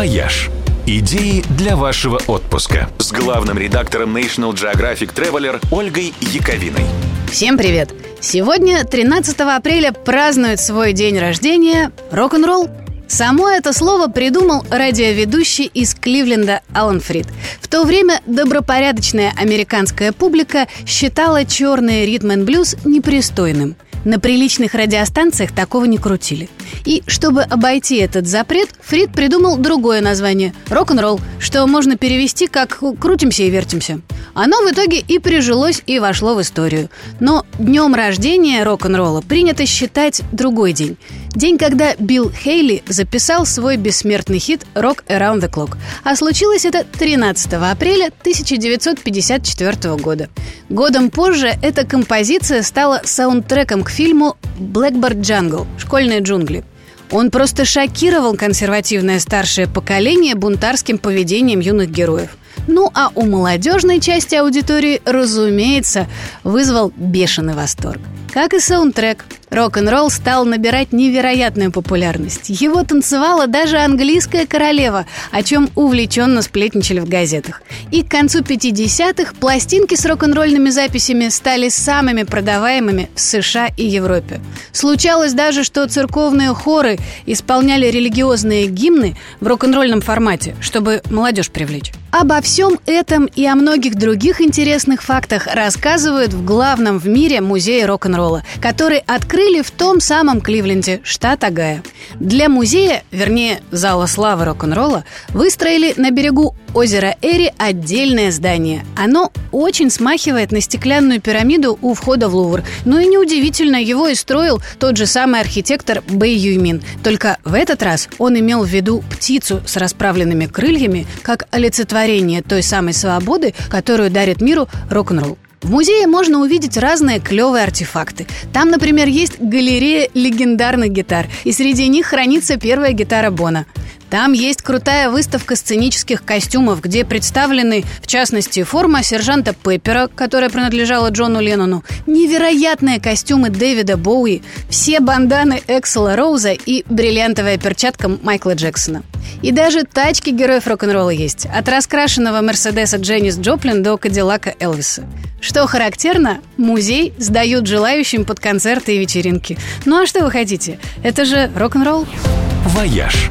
«Вояж». Идеи для вашего отпуска с главным редактором National Geographic Traveler Ольгой Яковиной. Всем привет! Сегодня, 13 апреля, празднует свой день рождения рок-н-ролл. Само это слово придумал радиоведущий из Кливленда Алан Фрид. В то время добропорядочная американская публика считала черный ритм и блюз непристойным – на приличных радиостанциях такого не крутили. И чтобы обойти этот запрет, Фрид придумал другое название – рок-н-ролл, что можно перевести как «крутимся и вертимся». Оно в итоге и прижилось, и вошло в историю. Но днем рождения рок-н-ролла принято считать другой день. День, когда Билл Хейли записал свой бессмертный хит «Rock Around the Clock». А случилось это 13 апреля 1954 года. Годом позже эта композиция стала саундтреком к фильму «Blackbird Jungle» – «Школьные джунгли». Он просто шокировал консервативное старшее поколение бунтарским поведением юных героев. Ну а у молодежной части аудитории, разумеется, вызвал бешеный восторг. Как и саундтрек, рок-н-ролл стал набирать невероятную популярность. Его танцевала даже английская королева, о чем увлеченно сплетничали в газетах. И к концу 50-х пластинки с рок-н-ролльными записями стали самыми продаваемыми в США и Европе. Случалось даже, что церковные хоры исполняли религиозные гимны в рок-н-ролльном формате, чтобы молодежь привлечь. Обо всем этом и о многих других интересных фактах рассказывают в главном в мире музее рок-н-ролла, который открыли в том самом Кливленде, штат Огайо. Для музея, вернее, зала славы рок-н-ролла, выстроили на берегу озера Эри отдельное здание. Оно очень смахивает на стеклянную пирамиду у входа в Лувр. Ну и неудивительно, его и строил тот же самый архитектор Бэй Юймин. Только в этот раз он имел в виду птицу с расправленными крыльями, как олицетворение той самой свободы, которую дарит миру рок-н-ролл. В музее можно увидеть разные клевые артефакты. Там, например, есть галерея легендарных гитар, и среди них хранится первая гитара Бона. Там есть крутая выставка сценических костюмов, где представлены, в частности, форма сержанта Пеппера, которая принадлежала Джону Леннону, невероятные костюмы Дэвида Боуи, все банданы Эксела Роуза и бриллиантовая перчатка Майкла Джексона. И даже тачки героев рок-н-ролла есть. От раскрашенного Мерседеса Дженнис Джоплин до Кадиллака Элвиса. Что характерно, музей сдают желающим под концерты и вечеринки. Ну а что вы хотите? Это же рок-н-ролл. «Вояж»